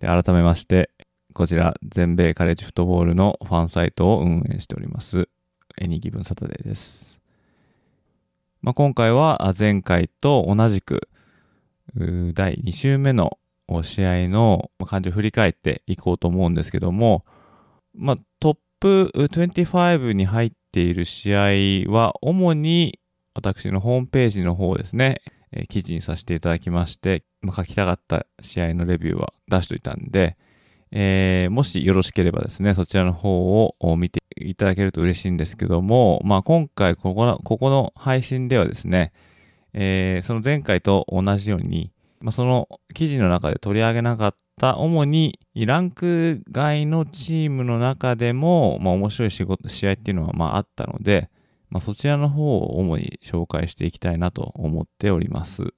で改めましてこちら全米カレッジフットボールのファンサイトを運営しておりますエニギブンサタデーです、まあ、今回は前回と同じく第2週目の試合の感じを振り返っていこうと思うんですけども、まあ、トップ25に入っている試合は主に私のホームページの方ですね、えー記事にさせていただきまして、まあ、書きたかった試合のレビューは出しといたんで、えーもしよろしければですね、そちらの方を見ていただけると嬉しいんですけども、まあ、今回ここの、ここの配信ではですね、えーその前回と同じように、まあ、その記事の中で取り上げなかった主にランク外のチームの中でも、まあ、面白い仕事試合っていうのはまああったので、まあ、そちらの方を主に紹介していきたいなと思っております。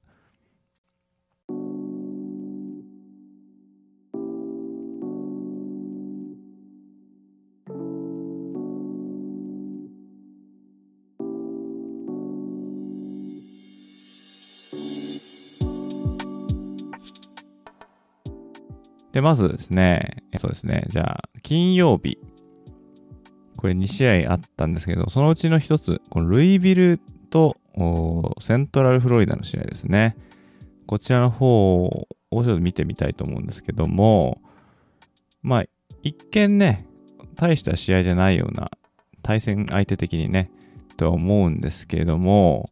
で、まずですね、えっとですね、じゃあ、金曜日。これ2試合あったんですけど、そのうちの一つ、このルイビルとセントラルフロリダの試合ですね。こちらの方をちょっと見てみたいと思うんですけども、まあ、一見ね、大した試合じゃないような対戦相手的にね、とは思うんですけども、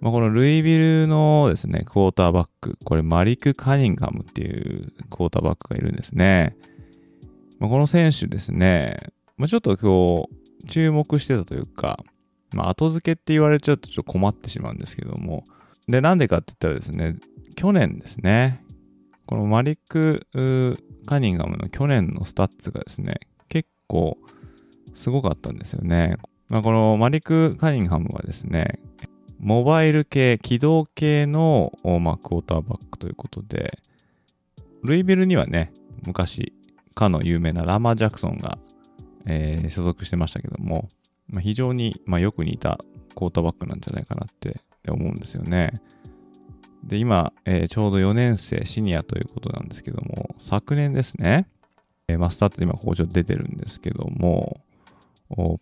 まあ、このルイビルのですね、クォーターバック、これマリク・カニンガムっていうクォーターバックがいるんですね。まあ、この選手ですね、まあ、ちょっと今日注目してたというか、まあ、後付けって言われちゃうとちょっと困ってしまうんですけども、で、なんでかって言ったらですね、去年ですね、このマリック・カニンガムの去年のスタッツがですね、結構すごかったんですよね。まあ、このマリック・カニンガムはですね、モバイル系、機動系の、まあ、クォーターバックということで、ルイビルにはね、昔、かの有名なラマー・ジャクソンが、えー所属してましたけども、まあ、非常に、まあ、よく似たクォーターバックなんじゃないかなって思うんですよね。で、今、えーちょうど4年生、シニアということなんですけども、昨年ですね、えーま、スタッツ今ここちょっと出てるんですけども、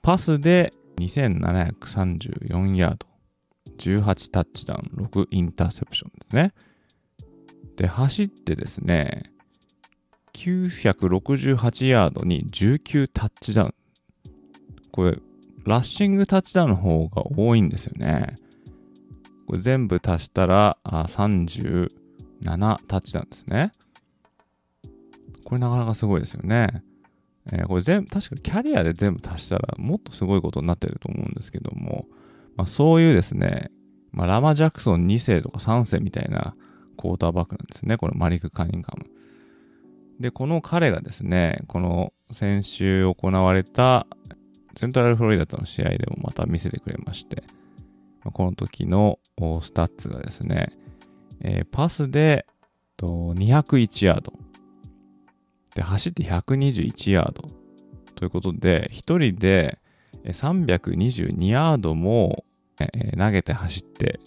パスで2734ヤード、18タッチダウン、6インターセプションですね。で、走ってですね、968ヤードに19タッチダウン。これ、ラッシングタッチダウンの方が多いんですよね。これ全部足したらあ37タッチダウンですね。これなかなかすごいですよね。えーこれ全部、確かキャリアで全部足したらもっとすごいことになってると思うんですけども、まあ、そういうですね、まあ、ラマー・ジャクソン2世とか3世みたいなクォーターバックなんですね。このマリック・カニンガム。で、この彼がですね、この先週行われたセントラルフロリダとの試合でもまた見せてくれまして、この時のスタッツがですね、えーパスで201ヤード。で、走って121ヤード。ということで、1人で322ヤードもえ投げて走って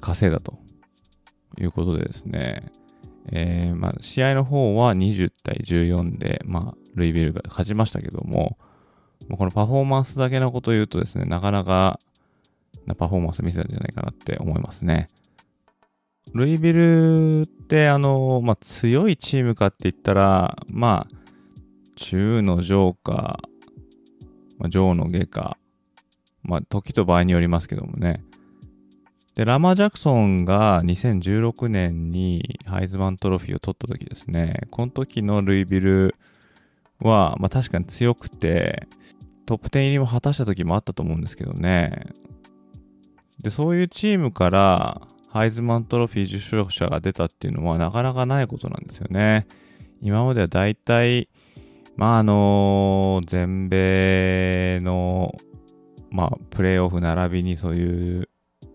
稼いだということでですね、えーまあ、試合の方は20対14で、まあ、ルイビルが勝ちましたけども、このパフォーマンスだけのことを言うとですね、なかなかなパフォーマンス見せたんじゃないかなって思いますね。ルイビルって、あの、まあ、強いチームかって言ったら、まあ、中の上か、まあ、上の下か、まあ、時と場合によりますけどもね。で、ラマ・ジャクソンが2016年にハイズマントロフィーを取った時ですね、この時のルイビルは、まあ確かに強くて、トップ10入りも果たした時もあったと思うんですけどね。で、そういうチームから、ハイズマントロフィー受賞者が出たっていうのはなかなかないことなんですよね。今までは大体、まああの全米の、まあ、プレーオフ並びにそういう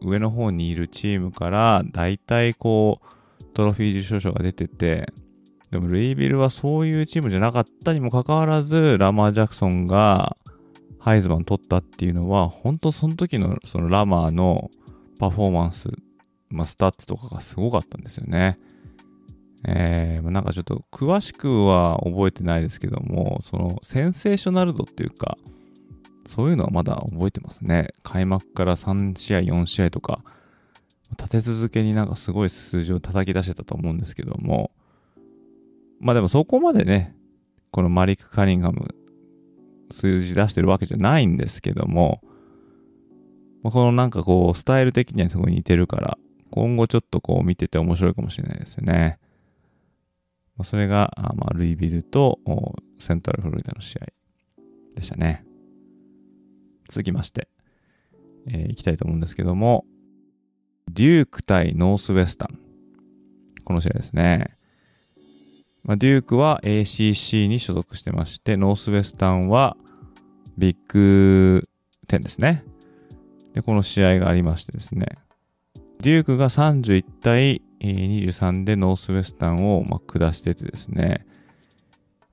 上の方にいるチームから大体こうトロフィー受賞者が出ててでもルイビルはそういうチームじゃなかったにもかかわらずラマー・ジャクソンがハイズマン取ったっていうのは本当その時のそのラマーのパフォーマンス、まあ、スタッツとかがすごかったんですよね。えー、なんかちょっと詳しくは覚えてないですけども、そのセンセーショナル度っていうか、そういうのはまだ覚えてますね。開幕から3試合、4試合とか、立て続けになんかすごい数字を叩き出してたと思うんですけども、まあでもそこまでね、このマリック・カニンガム、数字出してるわけじゃないんですけども、このなんかこう、スタイル的にはすごい似てるから、今後ちょっとこう見てて面白いかもしれないですよね。まそれが、まあ、ルイビルとセントラルフロリダの試合でしたね。続きまして、えー、いきたいと思うんですけども、デューク対ノースウェスタン。この試合ですね。まあ、デュークは ACC に所属してまして、ノースウェスタンはビッグ10ですね。で、この試合がありましてですね、デュークが31対23でノースウェスタンをま下しててですね、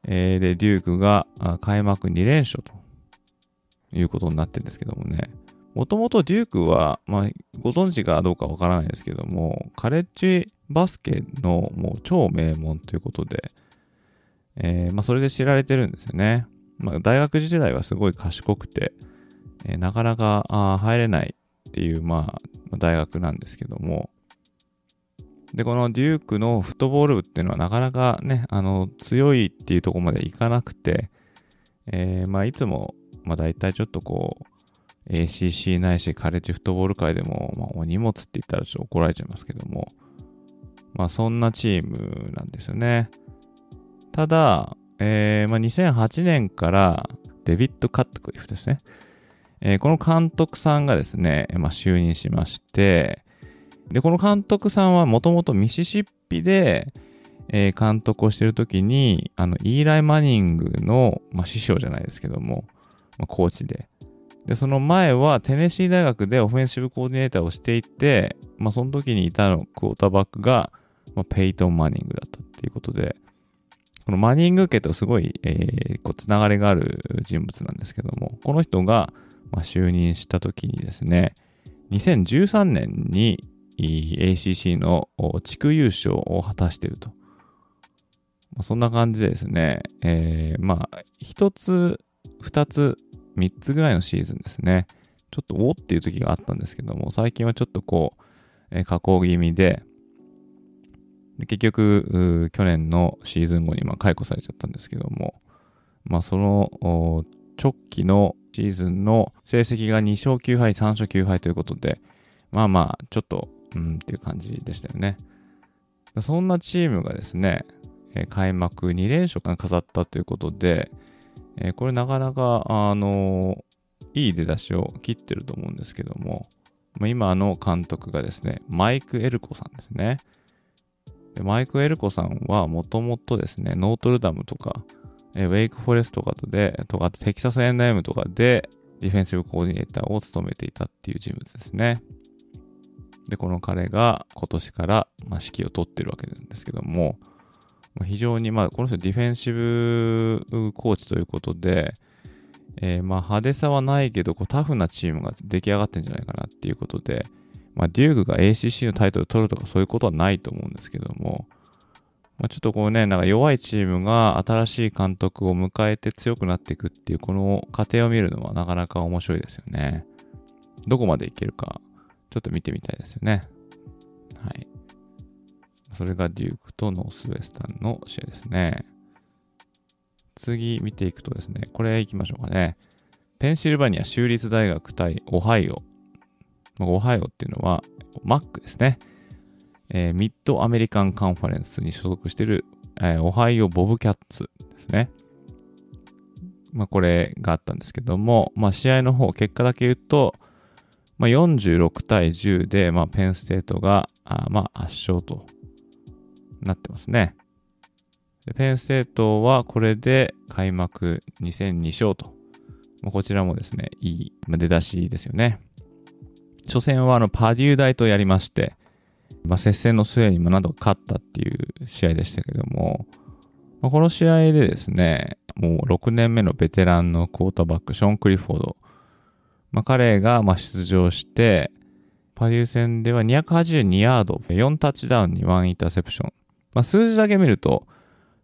えー、で、デュークが開幕2連勝ということになってるんですけどもね、もともとデュークは、まあ、ご存知かどうかわからないですけども、カレッジバスケのもう超名門ということで、えー、まあ、それで知られてるんですよね。まあ、大学時代はすごい賢くて、えー、なかなか入れないっていう、まあ、大学なんですけども、で、このデュークのフットボール部っていうのはなかなかね、あの、強いっていうとこまでいかなくて、えー、まあ、いつも、まあ、大体ちょっとこう、ACC ないし、カレッジフットボール界でも、まあ、お荷物って言ったらちょっと怒られちゃいますけども、まあ、そんなチームなんですよね。ただ、えー、まあ、2008年からデビッド・カットクリフですね。えー、この監督さんがですね、まあ、就任しまして、で、この監督さんはもともとミシシッピで、えー、監督をしてるときに、あの、イーライ・マニングの、まあ、師匠じゃないですけども、まあ、コーチで。で、その前はテネシー大学でオフェンシブコーディネーターをしていて、まあ、その時にいたのクォーターバックが、まあ、ペイトン・マニングだったっていうことで、このマニング家とすごい、えー、こう、つながりがある人物なんですけども、この人が、まあ、就任した時にですね、2013年に ACC の地区優勝を果たしていると。まあ、そんな感じでですね、えー、まあ、一つ、二つ、三つぐらいのシーズンですね。ちょっとおっていう時があったんですけども、最近はちょっとこう、えー、加工気味で、で結局、去年のシーズン後にま解雇されちゃったんですけども、まあ、その直期のシーズンの成績が2勝9敗、3勝9敗ということで、まあまあ、ちょっとうんっていう感じでしたよね。そんなチームがですね、え開幕2連勝間飾ったということで、えこれなかなか、あのいい出だしを切ってると思うんですけども、今の監督がですね、マイク・エルコさんですね。でマイク・エルコさんはもともとですね、ノートルダムとか、えウェイクフォレストとかで、とか、あとテキサス A&M とかでディフェンシブコーディネーターを務めていたっていう人物ですね。で、この彼が今年から、まあ、指揮を取ってるわけなんですけども、非常に、まあ、この人ディフェンシブコーチということで、えー、まあ派手さはないけどこうタフなチームが出来上がってるんじゃないかなっていうことで、まあ、デュークが ACC のタイトルを取るとかそういうことはないと思うんですけども、まあ、ちょっとこうね、なんか弱いチームが新しい監督を迎えて強くなっていくっていうこの過程を見るのはなかなか面白いですよね。どこまでいけるかちょっと見てみたいですよね。それがデュークとノースウェスタンの試合ですね。次見ていくとですね、これ行きましょうかね。ペンシルバニア州立大学対オハイオ。オハイオっていうのは MAC ですね。えー、ミッドアメリカンカンファレンスに所属している、えー、オハイオボブキャッツですね。まあ、これがあったんですけども、まあ、試合の方、結果だけ言うと、まあ、46対10で、まあ、ペンステートがあまあ、圧勝となってますね。ペンステートはこれで開幕2戦2勝と。ま、こちらもですね、いい出だしですよね。初戦はあのパデュー大とやりまして、まあ、接戦の末にも何とか勝ったっていう試合でしたけども、まあ、この試合でですね、もう6年目のベテランのクォーターバック、ショーン・クリフォード、まあ、彼がま出場して、パデュー戦では282ヤード、4タッチダウンに1インターセプション。まあ、数字だけ見ると、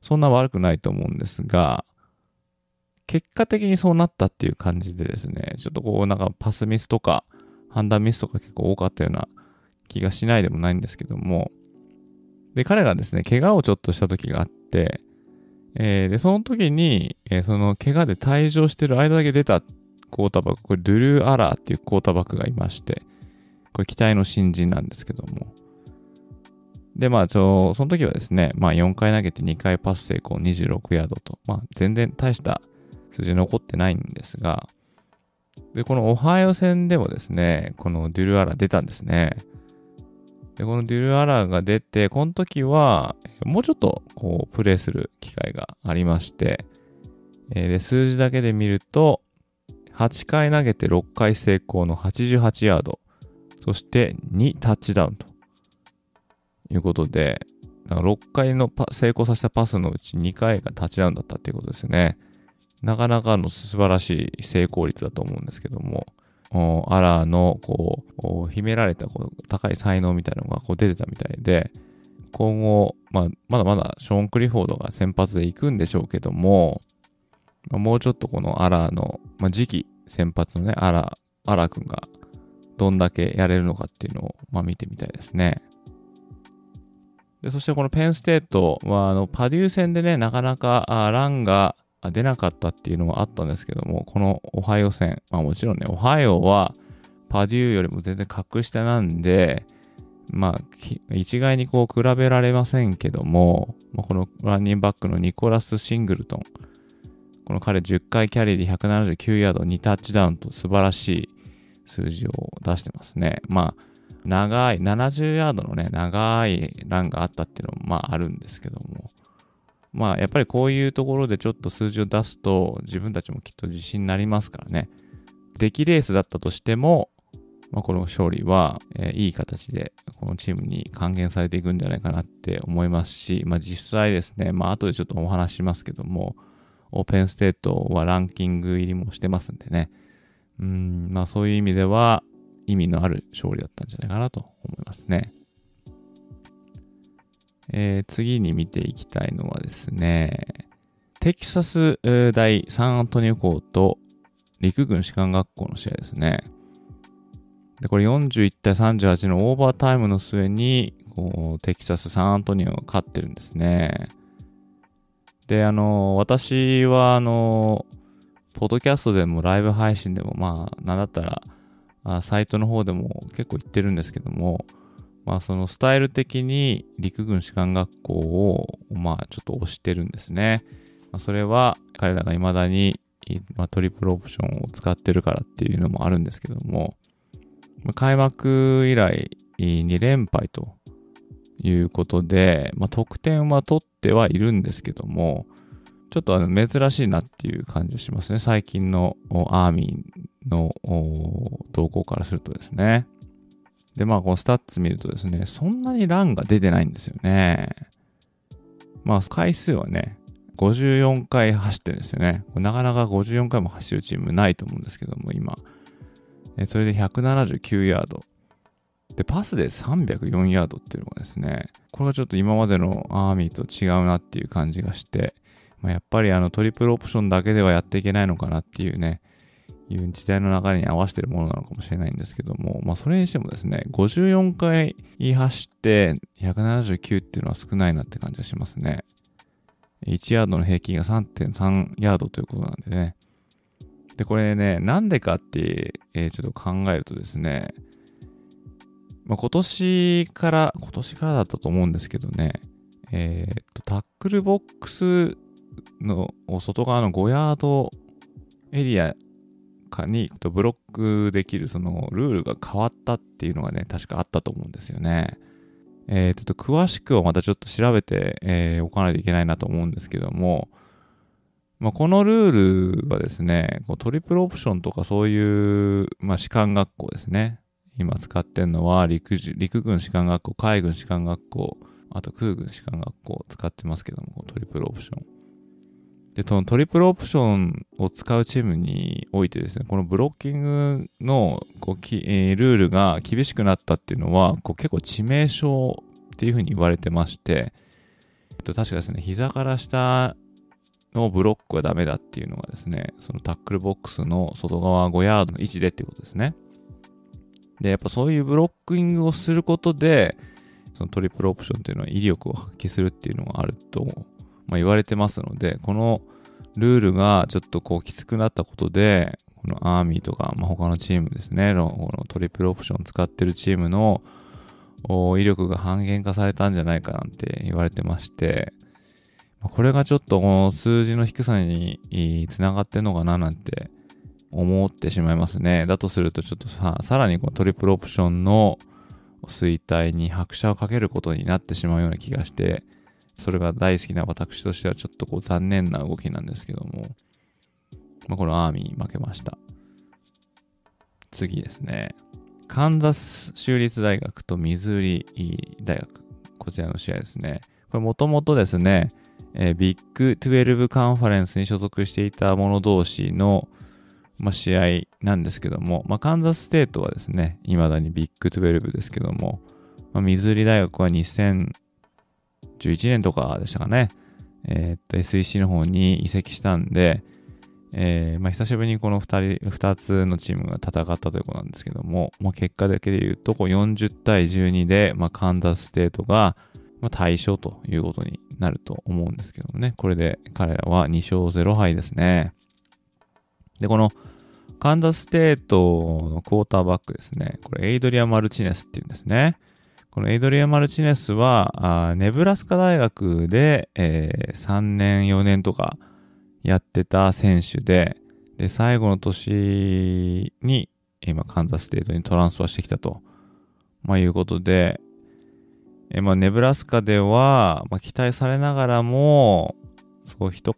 そんな悪くないと思うんですが、結果的にそうなったっていう感じでですね、ちょっとこうなんかパスミスとか判断ミスとか結構多かったような気がしないでもないんですけども、で、彼がですね、怪我をちょっとした時があって、えー、で、その時に、えー、その怪我で退場してる間だけ出たクォーターバック、これドゥルー・アラーっていうクォーターバックがいまして、これ期待の新人なんですけども。で、まあ、ちょ、その時はですね、まあ4回投げて2回パス成功26ヤードと、まあ全然大した数字残ってないんですが、で、このオハイオ戦でもですね、このデュルアラ出たんですね。で、このデュルアラが出て、この時は、もうちょっとこうプレイする機会がありまして、えで、数字だけで見ると、8回投げて6回成功の88ヤード、そして2タッチダウンということで、なか6回の成功させたパスのうち2回がタッチダウンだったっていうことですね。なかなかの素晴らしい成功率だと思うんですけども、アラーのこう秘められたこう高い才能みたいなのがこう出てたみたいで、今後、まあ、まだまだショーン・クリフォードが先発で行くんでしょうけども、まあ、もうちょっとこのアラーの、まあ、次期先発のね、アラー、アラー君がどんだけやれるのかっていうのを、まあ、見てみたいですね。でそしてこのペンステートは、あの、パデュー戦でね、なかなかあランが出なかったっていうのはあったんですけども、このオハイオ戦、まあもちろんね、オハイオはパデューよりも全然格下なんで、まあ、一概にこう比べられませんけども、まあ、このランニングバックのニコラス・シングルトン、この彼10回キャリーで179ヤード2タッチダウンと素晴らしい数字を出してますね。まあ、長い、70ヤードのね、長いランがあったっていうのもまああるんですけども、まあやっぱりこういうところでちょっと数字を出すと自分たちもきっと自信になりますからね。出来レースだったとしても、まあ、この勝利は、えー、いい形でこのチームに還元されていくんじゃないかなって思いますし、まあ、実際ですね、まあ後でちょっとお話しますけども、オープンステートはランキング入りもしてますんでね、うん、まあそういう意味では意味のある勝利だったんじゃないかなと思いますね。えー、次に見ていきたいのはですね、テキサス大サンアントニオ校と陸軍士官学校の試合ですね。で、これ41対38のオーバータイムの末に、こう、テキサスサンアントニオが勝ってるんですね。で、あの、私は、あの、ポッドキャストでもライブ配信でも、まあ、なんだったら、あサイトの方でも結構言ってるんですけども、まあそのスタイル的に陸軍士官学校をまあちょっと推してるんですね。まあ、それは彼らが未だに、まあ、トリプルオプションを使ってるからっていうのもあるんですけども、まあ、開幕以来2連敗ということで、まあ、得点は取ってはいるんですけども、ちょっとあの珍しいなっていう感じがしますね。最近のアーミーの動向からするとですね。で、まあ、このスタッツ見るとですね、そんなにランが出てないんですよね。まあ、回数はね、54回走ってるんですよね。なかなか54回も走るチームないと思うんですけども、今。それで179ヤード。で、パスで304ヤードっていうのがですね、これはちょっと今までのアーミーと違うなっていう感じがして、まあ、やっぱりあのトリプルオプションだけではやっていけないのかなっていうね、いう時代の流れに合わせてるものなのかもしれないんですけども、まあそれにしてもですね、54回言い走って179っていうのは少ないなって感じがしますね。1ヤードの平均が3.3ヤードということなんでね。で、これね、なんでかって、えー、ちょっと考えるとですね、まあ、今年から、今年からだったと思うんですけどね、えー、っと、タックルボックスの外側の5ヤードエリアかにブロックできるそのルールが変わったっていうのがね、確かあったと思うんですよね。えー、ちょっと詳しくはまたちょっと調べて、えー、おかないといけないなと思うんですけども、まあ、このルールはですね、こうトリプルオプションとかそういう、まあ、士官学校ですね。今使ってるのは陸陸軍士官学校、海軍士官学校、あと空軍士官学校を使ってますけども、トリプルオプション。で、そのトリプルオプションを使うチームにおいてですね、このブロッキングのこうき、えー、ルールが厳しくなったっていうのは、こう結構致命傷っていうふうに言われてまして、えっと、確かですね、膝から下のブロックはダメだっていうのがですね、そのタックルボックスの外側5ヤードの位置でっていうことですね。で、やっぱそういうブロッキングをすることで、そのトリプルオプションっていうのは威力を発揮するっていうのがあるとまあ、言われてますので、このルールがちょっとこうきつくなったことで、このアーミーとか、まあ、他のチームですね、のこのトリプルオプション使ってるチームの威力が半減化されたんじゃないかなんて言われてまして、これがちょっとこの数字の低さにつながってんのかななんて思ってしまいますね。だとするとちょっとさ、さらにこのトリプルオプションの衰退に拍車をかけることになってしまうような気がして、それが大好きな私としてはちょっとこう残念な動きなんですけども、まあ、このアーミーに負けました。次ですね。カンザス州立大学とミズーリ大学。こちらの試合ですね。これもともとですね、えー、ビッグ12カンファレンスに所属していた者同士の、まあ、試合なんですけども、まあ、カンザスステートはですね、未だにビッグ12ですけども、まあ、ミズーリ大学は2000 11年とかでしたかね、えー、っと、SEC の方に移籍したんで、えー、まあ、久しぶりにこの2人、2つのチームが戦ったということなんですけども、まあ、結果だけで言うと、こう40対12で、まあ、カンザスステートが、まあ、大勝ということになると思うんですけどもね、これで彼らは2勝0敗ですね。で、このカンザスステートのクォーターバックですね、これエイドリアン・マルチネスっていうんですね。このエイドリアン・マルチネスは、ネブラスカ大学で、えー、3年、4年とかやってた選手で、で、最後の年に、今、カンザステートにトランスファーしてきたと、まあ、いうことで、えー、まあ、ネブラスカでは、まあ、期待されながらも、そう、一皮、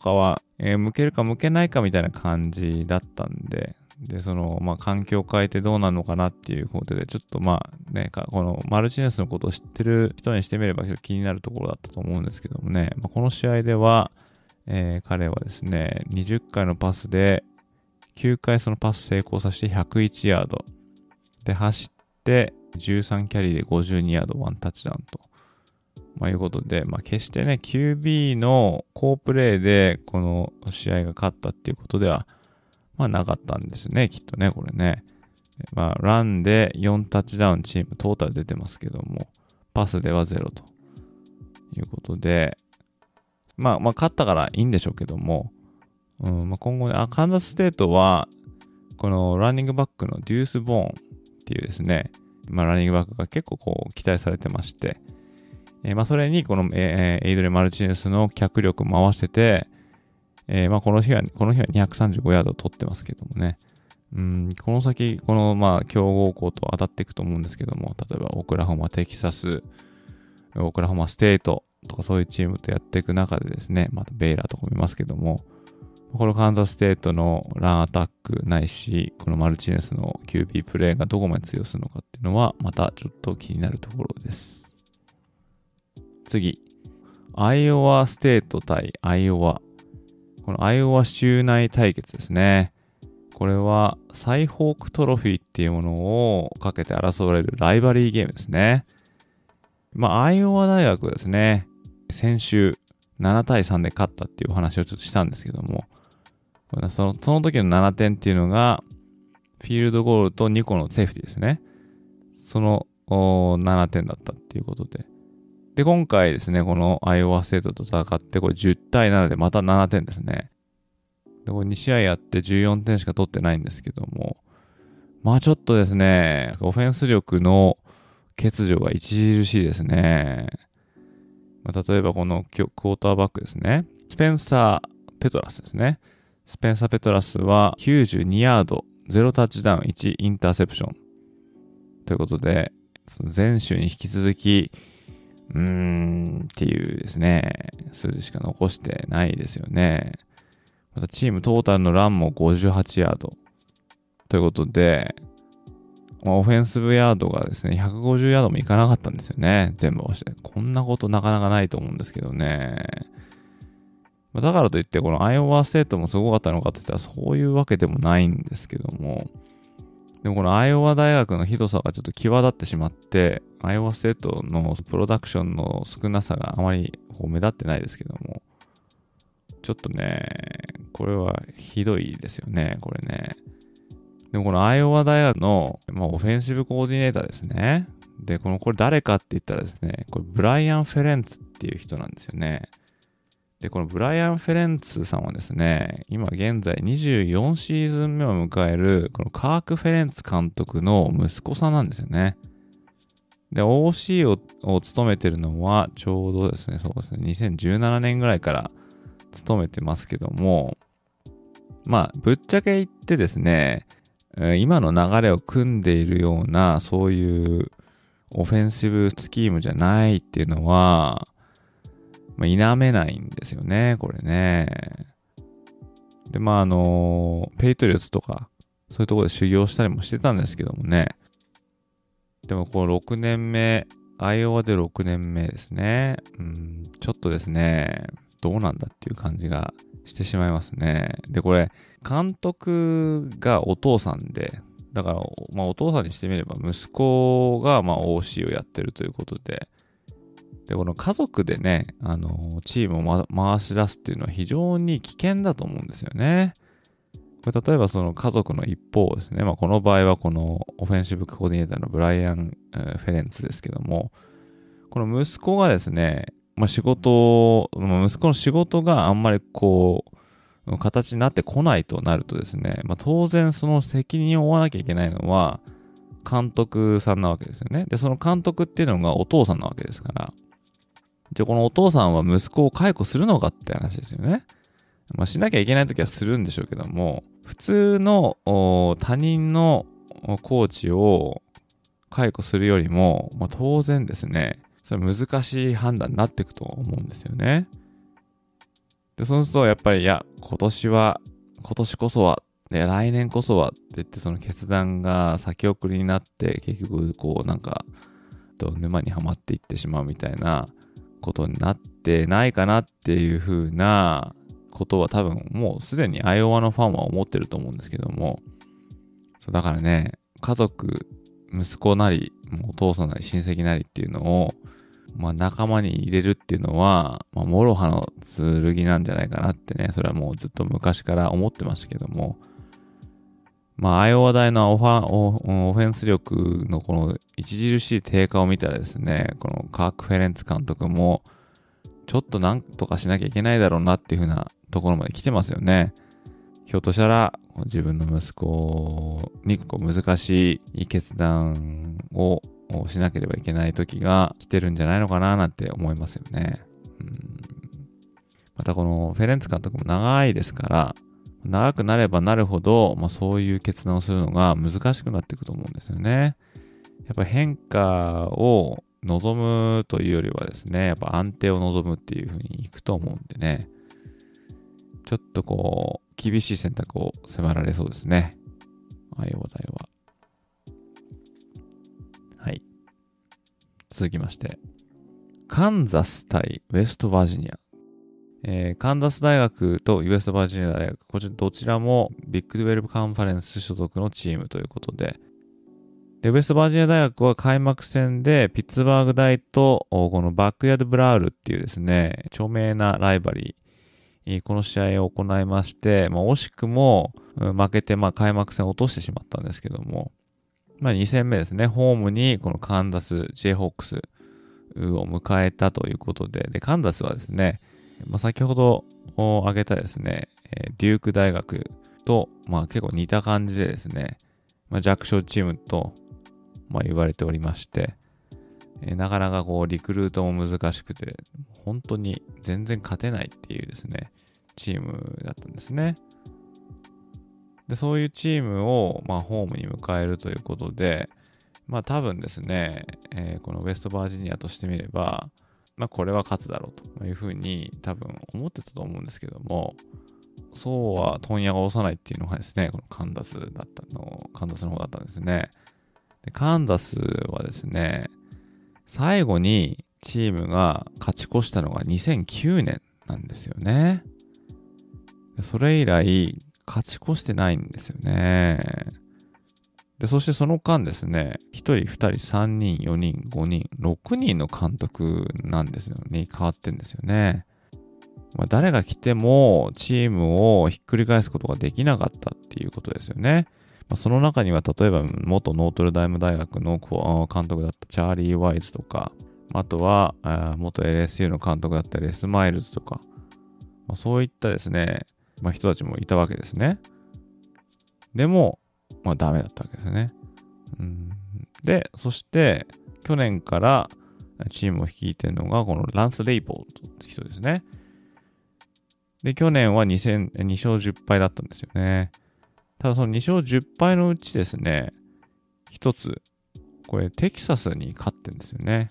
えー、向けるか向けないかみたいな感じだったんで、で、その、まあ、環境を変えてどうなるのかなっていうことで、ちょっとまあね、このマルチネスのことを知ってる人にしてみれば気になるところだったと思うんですけどもね、まあ、この試合では、えー、彼はですね、20回のパスで、9回そのパス成功させて101ヤード。で、走って13キャリーで52ヤード、1タッチダウンと。まあ、いうことで、まあ、決してね、QB の好プレーでこの試合が勝ったっていうことではまあなかったんですね、きっとね、これね。まあ、ランで4タッチダウンチーム、トータル出てますけども、パスでは0ということで、まあ、まあ、勝ったからいいんでしょうけども、うんまあ、今後ね、あ、カンザスステートは、このランニングバックのデュース・ボーンっていうですね、まあ、ランニングバックが結構こう期待されてまして、えー、まあ、それにこの、えー、エイドレ・マルチネスの脚力回してて、えー、まあこの日は、この日は235ヤード取ってますけどもね。うん、この先、このまあ強豪校と当たっていくと思うんですけども、例えばオクラホマ、テキサス、オクラホマステートとかそういうチームとやっていく中でですね、またベイラーとか見ますけども、このカンザスステートのランアタックないし、このマルチネスの QB プレーがどこまで通用するのかっていうのは、またちょっと気になるところです。次、アイオワステート対アイオワこのアイオワ州内対決ですね。これはサイホークトロフィーっていうものをかけて争われるライバルリーゲームですね。まあ、アイオワ大学ですね、先週7対3で勝ったっていうお話をちょっとしたんですけども、そのその時の7点っていうのが、フィールドゴールと2個のセーフティーですね。その7点だったっていうことで。で、今回ですね、このアイオワステートと戦って、これ10対7でまた7点ですね。で、これ2試合やって14点しか取ってないんですけども、まあちょっとですね、オフェンス力の欠如が著しいですね。まあ、例えばこのクォーターバックですね。スペンサー・ペトラスですね。スペンサー・ペトラスは92ヤード0タッチダウン、1インターセプション。ということで、その前週に引き続き、うーんっていうですね、数字しか残してないですよね。またチームトータルのランも58ヤード。ということで、まあ、オフェンスのヤードがですね、150ヤードもいかなかったんですよね。全部足して。こんなことなかなかないと思うんですけどね。まあ、だからといって、このアイオワステートもすごかったのかって言ったらそういうわけでもないんですけども、でもこのアイオワ大学のひどさがちょっと際立ってしまって、アイオワステートのプロダクションの少なさがあまり目立ってないですけども、ちょっとね、これはひどいですよね、これね。でもこのアイオワ大学の、まあ、オフェンシブコーディネーターですね。で、この、これ誰かって言ったらですね、これブライアン・フェレンツっていう人なんですよね。で、このブライアン・フェレンツさんはですね、今現在24シーズン目を迎える、このカーク・フェレンツ監督の息子さんなんですよね。で、OC をを務めてるのは、ちょうどですね、そうですね、2017年ぐらいから務めてますけども、まあ、ぶっちゃけ言ってですね、今の流れを組んでいるような、そういうオフェンシブスキームじゃないっていうのは、まあ、否めないんですよね、これね。で、まあ、あの、ペイトリオツとか、そういうとこで修行したりもしてたんですけどもね。でも、こう、6年目、アイオワで6年目ですね。うん、ちょっとですね、どうなんだっていう感じがしてしまいますね。で、これ、監督がお父さんで、だから、まあ、お父さんにしてみれば、息子が、まあ、OC をやってるということで、で、この家族でね、あの、チームを、ま、回し出すっていうのは非常に危険だと思うんですよね。これ例えばその家族の一方ですね、まあ、この場合はこのオフェンシブコーディネーターのブライアン・フェレンツですけども、この息子がですね、まあ、仕事、息子の仕事があんまりこう、形になってこないとなるとですね、まあ、当然その責任を負わなきゃいけないのは監督さんなわけですよね。で、その監督っていうのがお父さんなわけですから。で、このお父さんは息子を解雇するのかって話ですよね。まあ、しなきゃいけないときはするんでしょうけども、普通の他人のコーチを解雇するよりも、まあ、当然ですね、それ難しい判断になっていくと思うんですよね。で、そうするとやっぱり、いや、今年は、今年こそは、で、来年こそはって言って、その決断が先送りになって、結局、こう、なんか、と沼にはまっていってしまうみたいなことになってないかなっていう風なことは多分もうすでにアイオワのファンは思ってると思うんですけども、そうだからね、家族、息子なり、お父さんなり親戚なりっていうのを、まあ仲間に入れるっていうのは、まあ、諸刃の剣なんじゃないかなってね、それはもうずっと昔から思ってましたけども、まあ、アイオワ大のオファオフェンス力のこの著しい低下を見たらですね、このカーク・フェレンツ監督も、ちょっとなんとかしなきゃいけないだろうなっていう風なところまで来てますよね。ひょっとしたら、自分の息子にこう難しい決断をしなければいけない時が来てるんじゃないのかななんて思いますよね。うんまたこのフェレンツ監督も長いですから、長くなればなるほど、まあ、そういう決断をするのが難しくなっていくと思うんですよね。やっぱ変化を望むというよりはですね、やっぱ安定を望むっていうふうにいくと思うんでね、ちょっとこう、厳しい選択を迫られそうですね。ああいお題は。はい。続きまして、カンザス対ウェストバージニア。えー、カンザス大学とウェストバージニア大学、こちらどちらもビッグ12カンファレンス所属のチームということで、で、ウェストバージニア大学は開幕戦でピッツバーグ大とこのバックヤードブラウルっていうですね、著名なライバリー、この試合を行いまして、まあ、惜しくも負けて、まあ、開幕戦を落としてしまったんですけども、まあ、2戦目ですね、ホームにこのカンザス、ジェイホークスを迎えたということで、で、カンザスはですね、まあ、先ほど挙げたですね、デューク大学と、まあ、結構似た感じでですね、まあ、弱小チームと、まあ、言われておりまして、え、なかなかこうリクルートも難しくて、本当に全然勝てないっていうですね、チームだったんですね。で、そういうチームを、まあ、ホームに迎えるということで、まあ多分ですね、えー、このウェストバージニアとしてみれば、まあこれは勝つだろうというふうに多分思ってたと思うんですけども、そうは問屋が押さないっていうのがですね、このカンダスだったの、カンダスの方だったんですね。でカンダスはですね、最後にチームが勝ち越したのが2009年なんですよね。それ以来、勝ち越してないんですよね。で、そしてその間ですね、1人、2人、3人、4人、5人、6人の監督なんですよね、変わってんですよね。まあ、誰が来てもチームをひっくり返すことができなかったっていうことですよね。まあ、その中には例えば元ノートルダイム大学の監督だったチャーリー・ワイズとか、あとは元 LSU の監督だったレス・マイルズとか、まあ、そういったですね、まあ、人たちもいたわけですね。でも、まあダメだったわけですね。うん、で、そして去年からチームを率いてるのがこのランス・レイポートって人ですね。で、去年は2戦2勝10敗だったんですよね。ただその2勝10敗のうちですね、一つ、これテキサスに勝ってんですよね。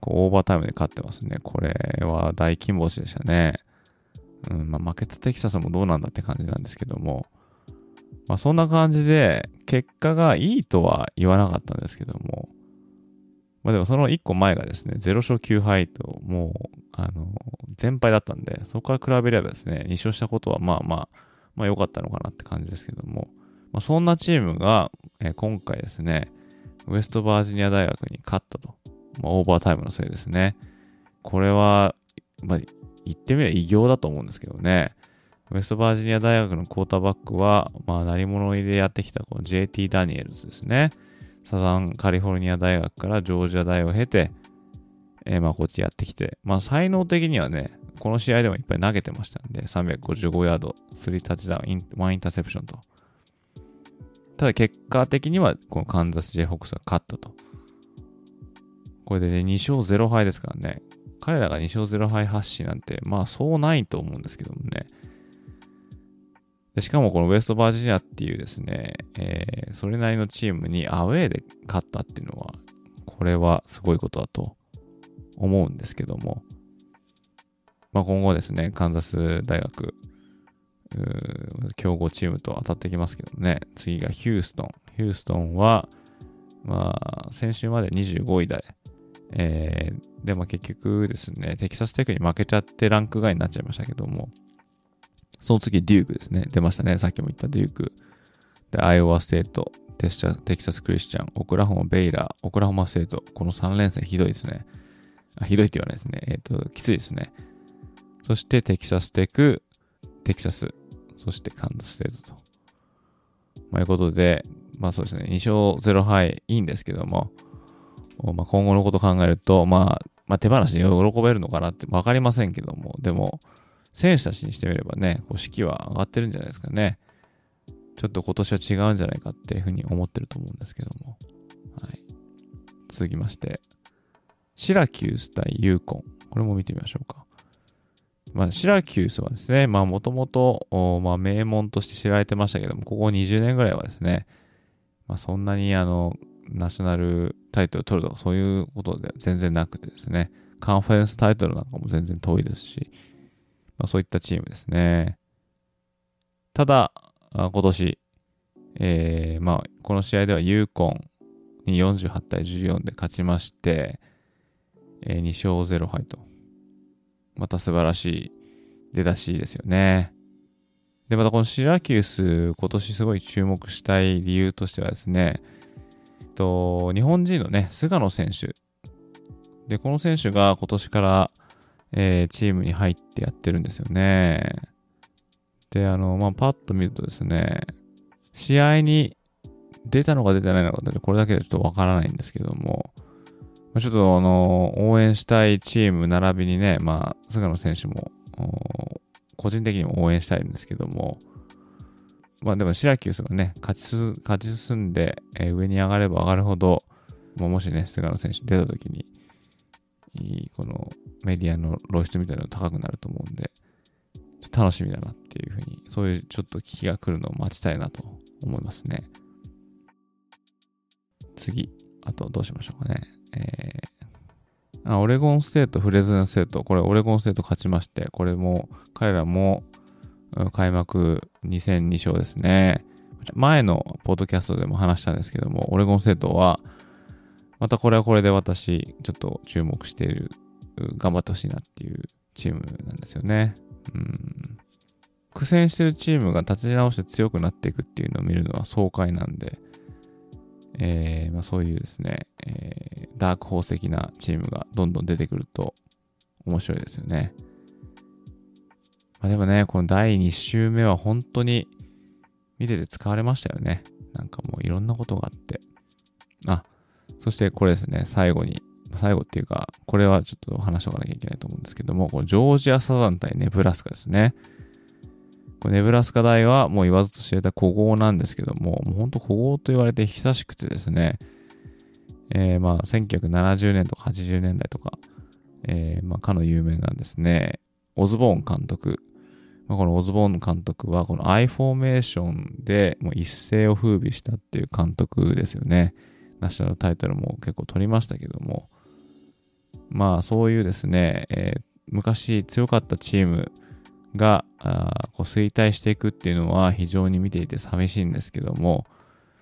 こうオーバータイムで勝ってますね。これは大金星でしたね。うんまあ、負けたテキサスもどうなんだって感じなんですけども、まあ、そんな感じで、結果がいいとは言わなかったんですけども、まあでもその1個前がですね、0勝9敗と、もう、あの、全敗だったんで、そこから比べればですね、2勝したことはまあまあ、まあ良かったのかなって感じですけども、まあ、そんなチームが、え、今回ですね、ウェストバージニア大学に勝ったと。まあ、オーバータイムのせいですね。これは、まあ、言ってみれば偉業だと思うんですけどね。ウェストバージニア大学のクォーターバックは、まあ、何者入れやってきたこの JT ダニエルズですね。サザンカリフォルニア大学からジョージア大を経て、えー、まあ、こっちやってきて、まあ、才能的にはね、この試合でもいっぱい投げてましたんで、355ヤード、3タッチダウン、1インターセプションと。ただ結果的には、このカンザス・ジェイホックスが勝ったと。これでね、2勝0敗ですからね。彼らが2勝0敗発進なんて、まあそうないと思うんですけどもね。でしかもこのウェストバージニアっていうですね、えー、それなりのチームにアウェーで勝ったっていうのは、これはすごいことだと思うんですけども、まあ今後ですね、カンザス大学、強豪チームと当たってきますけどね、次がヒューストン。ヒューストンは、まあ、先週まで25位で、えー、で、まあ結局ですね、テキサステクに負けちゃってランク外になっちゃいましたけども、その次、デュークですね。出ましたね。さっきも言ったデューク。で、アイオワステート、テテキサスクリスチャン、オクラホマ、ベイラー、オクラホマステート。この3連戦ひどいですね。あひどいって言わないですね。えっ、ー、と、きついですね。そしてテキサステク、テキサス、そしてカンザスステートと。まあ、いうことで、まあそうですね、2勝0敗いいんですけども、まあ、今後のこと考えると、まあ、まあ、手放しで喜べるのかなって分かりませんけども、でも、選手たちにしてみればね、こう士気は上がってるんじゃないですかね。ちょっと今年は違うんじゃないかっていうふうに思ってると思うんですけども。はい。続きまして、シラキュース対ユーコン。これも見てみましょうか。まあ、シラキュースはですね、まあ、もともと、まあ、名門として知られてましたけども、ここ20年ぐらいはですね、まあ、そんなに、あの、ナショナルタイトル取るとか、そういうことでは全然なくてですね、カンファレンスタイトルなんかも全然遠いですし、まあ、そういったチームですね。ただ、今年、えー、まあ、この試合ではユーコンに48対14で勝ちまして、えー、2勝0敗と。また素晴らしい出だしですよね。で、またこのシラキュース、今年すごい注目したい理由としてはですね、と日本人のね、菅野選手。で、この選手が今年からえー、チームに入ってやってるんですよね。で、あの、まあ、パッと見るとですね、試合に出たのか出てないのかってこれだけでちょっとわからないんですけども、ちょっとあの、応援したいチーム並びにね、まあ、菅野選手も、個人的にも応援したいんですけども、まあでもシラキュースがね、勝ち勝ち進んで、えー、上に上がれば上がるほど、ま、もしね、菅野選手出た時に、このメディアの露出みたいなの高くなると思うんで、楽しみだなっていうふうに、そういうちょっと機会が来るのを待ちたいなと思いますね。次、あとどうしましょうかね。えー、あオレゴンステート、フレズノステート、これオレゴンステート勝ちまして、これも彼らも開幕2戦2勝ですね。前のポッドキャストでも話したんですけども、オレゴンステートは、またこれはこれで私、ちょっと注目している、頑張ってほしいなっていうチームなんですよね。うん。苦戦してるチームが立ち直して強くなっていくっていうのを見るのは爽快なんで、えーまあ、そういうですね、えー、ダークホース的なチームがどんどん出てくると面白いですよね。まあ、でもね、この第2週目は本当に見てて使われましたよね。なんかもういろんなことがあって。あ、そしてこれですね、最後に、最後っていうか、これはちょっと話しておかなきゃいけないと思うんですけども、このジョージアサザン対ネブラスカですね。これネブラスカ大はもう言わずと知れた古豪なんですけども、もうほんと古豪と言われて久しくてですね、えー、まあ1970年とか80年代とか、えー、まあかの有名なんですね、オズボーン監督。まあ、このオズボーン監督はこの I フォーメーションでもう一世を風靡したっていう監督ですよね。ナショナルタイトルも結構取りましたけども、まあそういうですね、えー、昔強かったチームがあこう衰退していくっていうのは非常に見ていて寂しいんですけども、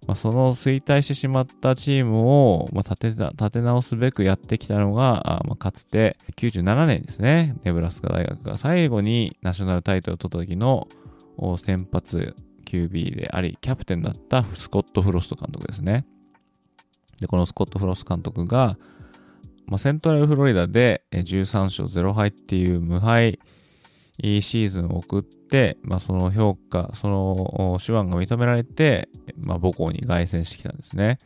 まあ、その衰退してしまったチームを、まあ、立て立て直すべくやってきたのが、あまあ、かつて97年ですね、ネブラスカ大学が最後にナショナルタイトルを取った時の先発 QB であり、キャプテンだったスコット・フロスト監督ですね。で、このスコット・フロス監督が、まあ、セントラルフロリダで13勝0敗っていう無敗シーズンを送って、まあ、その評価、その手腕が認められて、まあ、母校に凱旋してきたんですね。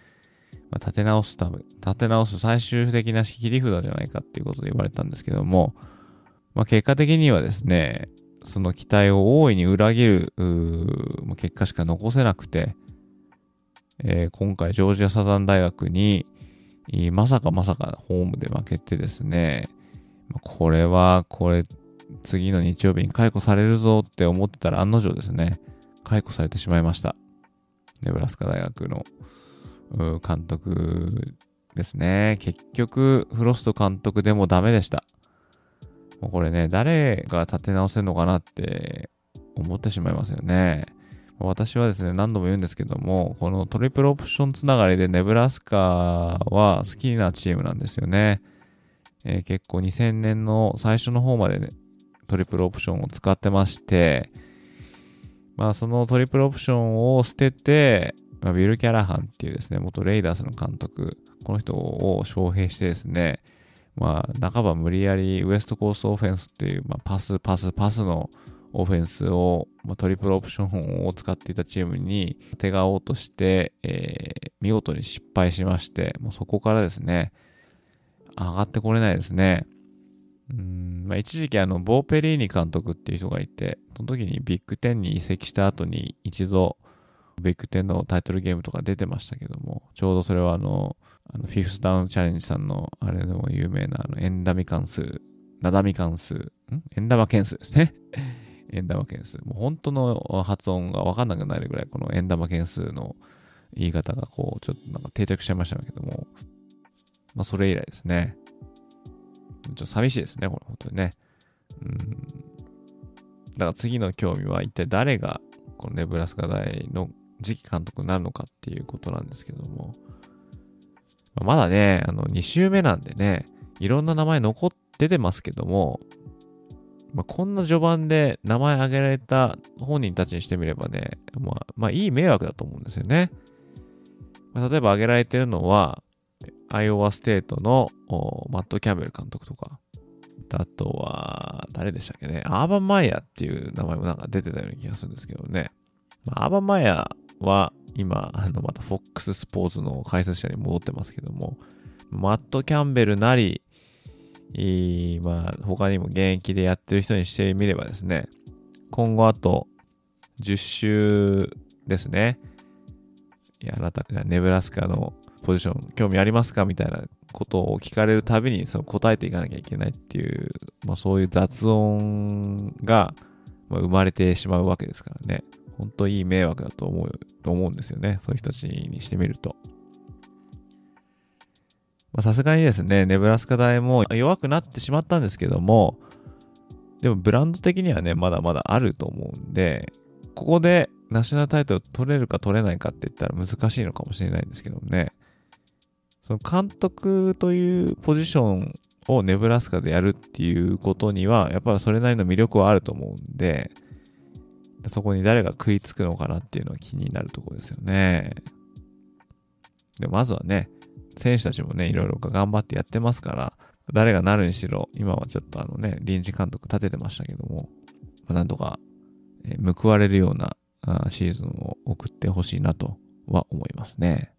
まあ、立て直すため、立て直す最終的な切り札じゃないかっていうことで言われたんですけども、まあ、結果的にはですね、その期待を大いに裏切る結果しか残せなくて、えー、今回ジョージアサザン大学にまさかまさかホームで負けてですね、これは、これ、次の日曜日に解雇されるぞって思ってたら案の定ですね、解雇されてしまいました。ネブラスカ大学の監督ですね。結局、フロスト監督でもダメでした。もうこれね、誰が立て直せるのかなって思ってしまいますよね。私はですね、何度も言うんですけども、このトリプルオプションつながりでネブラスカは好きなチームなんですよね。えー、結構2000年の最初の方までね、トリプルオプションを使ってまして、まあそのトリプルオプションを捨てて、まあ、ビル・キャラハンっていうですね、元レイダースの監督、この人を招聘してですね、まあ半ば無理やりウエストコースオフェンスっていう、まあ、パス、パス、パスのオフェンスを、まあ、トリプルオプションを使っていたチームに手がおうとして、えー、見事に失敗しまして、もうそこからですね、上がってこれないですね。うんまあ、一時期あの、ボーペリーニ監督っていう人がいて、その時にビッグ10に移籍した後に一度、ビッグ10のタイトルゲームとか出てましたけども、ちょうどそれはあの、あのフィフスダウンチャレンジさんの、あれでも有名なあの、エンダミ関数、ナダミ関数、ん？エンダマ件数ですね。エンダマ件数。もう本当の発音がわかんなくなるぐらい、このエンダマ件数の言い方がこう、ちょっとなんか定着しちゃいましたけども、まあそれ以来ですね。ちょっと寂しいですね、これ、本当にね。うん。だから次の興味は一体誰がこのネブラスカ大の次期監督になるのかっていうことなんですけども。まだね、あの、2週目なんでね、いろんな名前残っててますけども、まあ、こんな序盤で名前挙げられた本人たちにしてみればね、まあ、まあ、いい迷惑だと思うんですよね。まあ、例えば挙げられてるのは、アイオワステートのマット・キャンベル監督とか、あとは、誰でしたっけね、アーバン・マイヤーっていう名前もなんか出てたような気がするんですけどね。まあ、アーバン・マイヤーは今、あの、またフォックススポーツの解説者に戻ってますけども、マット・キャンベルなり、まあ、他にも現役でやってる人にしてみればですね、今後あと10週ですね。いや、あなた、ネブラスカのポジション興味ありますかみたいなことを聞かれるたびにその答えていかなきゃいけないっていう、まあそういう雑音が生まれてしまうわけですからね。本当いい迷惑だと思う、と思うんですよね。そういう人たちにしてみると。さすがにですね、ネブラスカ大も弱くなってしまったんですけども、でもブランド的にはね、まだまだあると思うんで、ここでナショナルタイトル取れるか取れないかって言ったら難しいのかもしれないんですけどもね、その監督というポジションをネブラスカでやるっていうことには、やっぱりそれなりの魅力はあると思うんで、そこに誰が食いつくのかなっていうのは気になるところですよね。で、まずはね、選手たちもね、いろいろ頑張ってやってますから、誰がなるにしろ、今はちょっとあのね、臨時監督立ててましたけども、まあ、なんとか、え、報われるようなシーズンを送ってほしいなとは思いますね。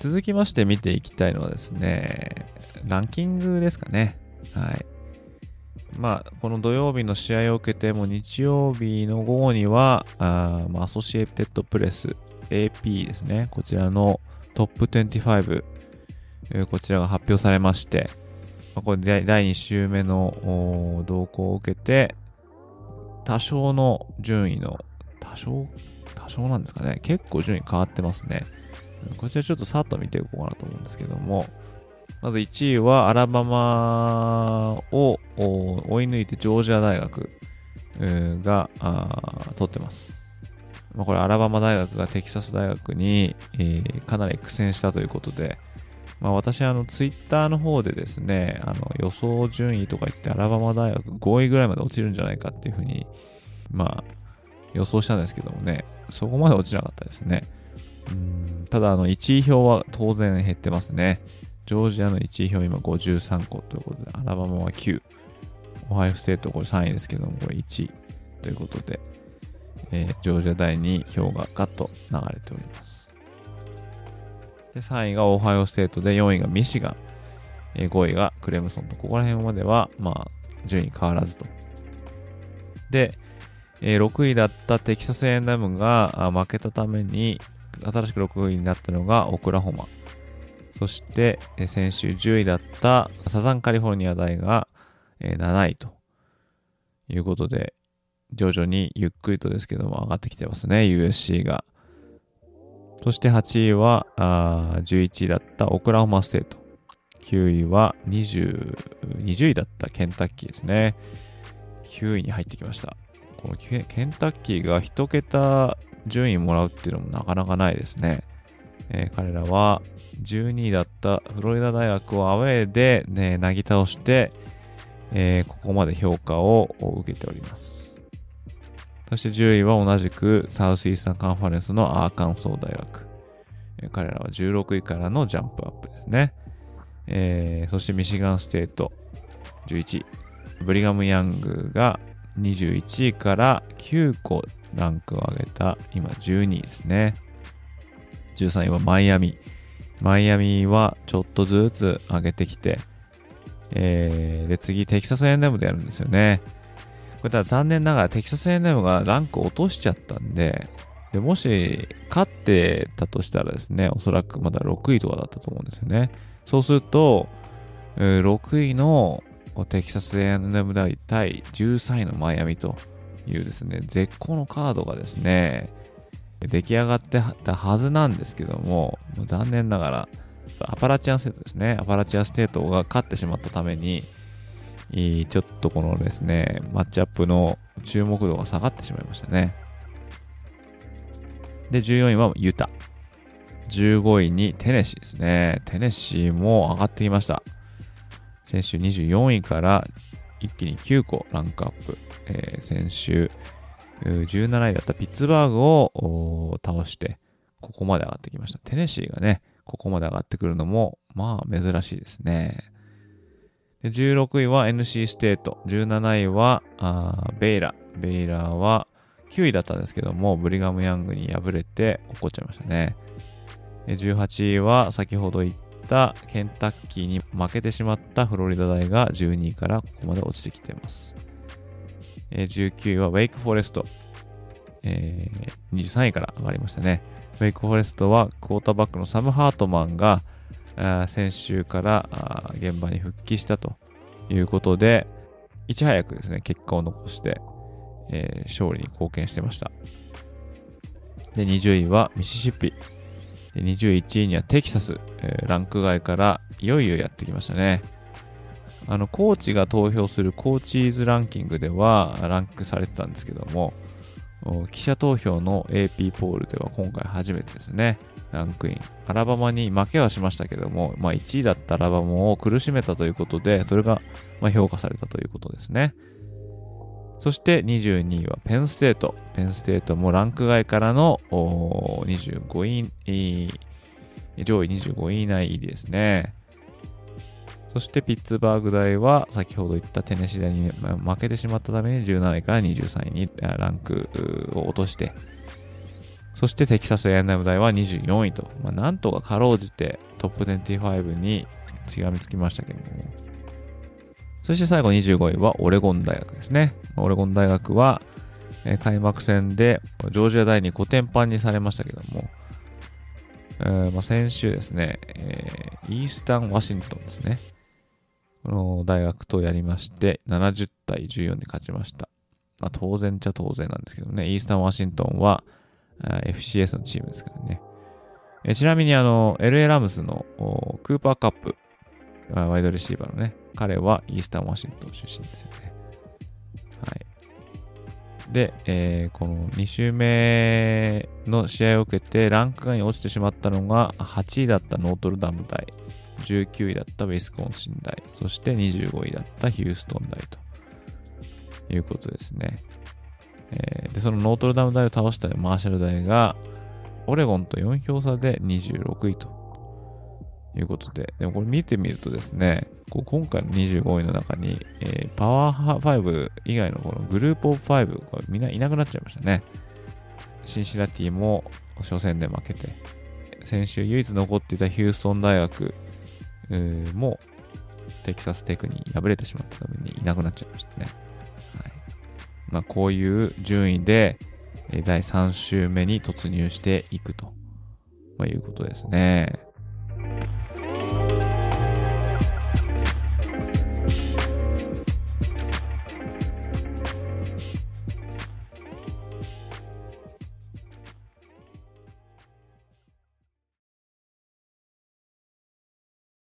続きまして見ていきたいのはですね、ランキングですかね。はい。まあ、この土曜日の試合を受けて、も日曜日の午後には、あま、アソシエテッドプレス、AP ですね。こちらのトップ25、え、こちらが発表されまして、まあ、これ第2週目の動向を受けて、多少の順位の、多少、多少なんですかね。結構順位変わってますね。こちらちょっとさっと見ていこうかなと思うんですけども、まず1位はアラバマを追い抜いてジョージア大学が取ってます。まあ、これアラバマ大学がテキサス大学に、えー、かなり苦戦したということで、まあ、私あのツイッターの方でですね、あの予想順位とか言ってアラバマ大学5位ぐらいまで落ちるんじゃないかっていうふうに、まあ予想したんですけどもね、そこまで落ちなかったですね。うんただ、あの、1位票は当然減ってますね。ジョージアの1位票今53個ということで、アラバマは9。オハイオステートこれ3位ですけども、これ1位ということで、えー、ジョージア第2位票がガッと流れております。で、3位がオハイオステートで、4位がミシガン、えー、5位がクレムソンと、ここら辺までは、まあ、順位変わらずと。で、えー、6位だったテキサス A&M が負けたために、新しく6位になったのがオクラホマ。そして、先週10位だったサザンカリフォルニア大が7位ということで、徐々にゆっくりとですけども上がってきてますね、USC が。そして8位はあ11位だったオクラホマステート。9位は20、20位だったケンタッキーですね。9位に入ってきました。このケンタッキーが1桁順位もらうっていうのもなかなかないですね。えー、彼らは12位だったフロリダ大学をアウェーで、ね、なぎ倒して、えー、ここまで評価を受けております。そして10位は同じくサウスイースタンカンファレンスのアーカンソー大学。えー、彼らは16位からのジャンプアップですね。えー、そしてミシガンステート11位。ブリガム・ヤングが21位から9個ランクを上げた、今12位ですね。13位はマイアミ。マイアミはちょっとずつ上げてきて、えー、で、次、テキサス A&M でやるんですよね。これだ残念ながらテキサス A&M がランク落としちゃったんで、でもし勝ってたとしたらですね、おそらくまだ6位とかだったと思うんですよね。そうすると、6位のテキサス A&M 対13位のマイアミというですね、絶好のカードがですね、出来上がってたはずなんですけども、も残念ながら、アパラチアンステートですね、アパラチアステートが勝ってしまったために、ちょっとこのですね、マッチアップの注目度が下がってしまいましたね。で、14位はユタ。15位にテネシーですね。テネシーも上がってきました。先週24位から一気に9個ランクアップ。えー、先週17位だったピッツバーグを倒して、ここまで上がってきました。テネシーがね、ここまで上がってくるのも、まあ珍しいですね。で16位は NC ステート。17位はベイラー。ベイラーは9位だったんですけども、ブリガム・ヤングに敗れて落っこっちゃいましたね。18位は先ほど言ったケンタッキーに負けてしまったフロリダ大が12位からここまで落ちてきています。19位はウェイク・フォレスト。え、23位から上がりましたね。ウェイク・フォレストはクォーターバックのサム・ハートマンが先週から現場に復帰したということで、いち早くですね、結果を残して、え、勝利に貢献してました。で、20位はミシシッピ。で21位にはテキサス、えー、ランク外からいよいよやってきましたね。あの、コーチが投票するコーチーズランキングではランクされてたんですけども、記者投票の AP ポールでは今回初めてですね、ランクイン。アラバマに負けはしましたけども、まあ1位だったアラバマを苦しめたということで、それがま評価されたということですね。そして22位はペンステート。ペンステートもランク外からの25位、上位25位以内ですね。そしてピッツバーグ大は先ほど言ったテネシー大に負けてしまったために17位から23位にランクを落として、そしてテキサス A&M 大は24位と、まあ、なんとかかろうじてトップ25にしがみつきましたけども。そして最後25位はオレゴン大学ですね。オレゴン大学は、え開幕戦でジョージア大に5点パンにされましたけども、えー、まあ、先週ですね、えー、イースタン・ワシントンですね。この大学とやりまして、70対14で勝ちました。まあ、当然っちゃ当然なんですけどね、イースタン・ワシントンは FCS のチームですからね。えちなみにあの、LA ラムスのクーパーカップ、ワイドレシーバーのね、彼はイースタン・ワシントン出身ですよね。はい。で、えー、この2周目の試合を受けてランク外に落ちてしまったのが8位だったノートルダム大、19位だったウィスコンシン大、そして25位だったヒューストン大ということですね。えー、で、そのノートルダム大を倒したマーシャル大がオレゴンと4票差で26位ということで、でもこれ見てみるとですね、こう今回の25位の中に、えー、パワー5以外のこのグループオブ5、これみんないなくなっちゃいましたね。シンシナティも初戦で負けて、先週唯一残っていたヒューストン大学もテキサステクに敗れてしまったためにいなくなっちゃいましたね。はいまあ、こういう順位で第3週目に突入していくと、まあ、いうことですね。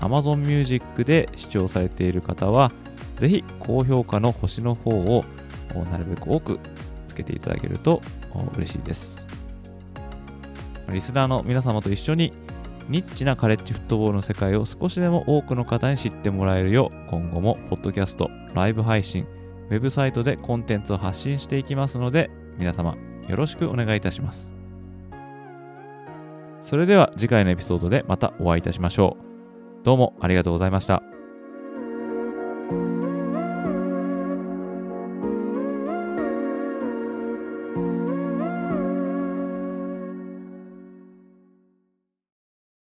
Amazon Music で視聴されている方は、ぜひ高評価の星の方をなるべく多くつけていただけると嬉しいです。リスナーの皆様と一緒にニッチなカレッジフットボールの世界を少しでも多くの方に知ってもらえるよう今後もポッドキャスト、ライブ配信、ウェブサイトでコンテンツを発信していきますので皆様よろしくお願いいたします。それでは次回のエピソードでまたお会いいたしましょう。どうもありがとうございました。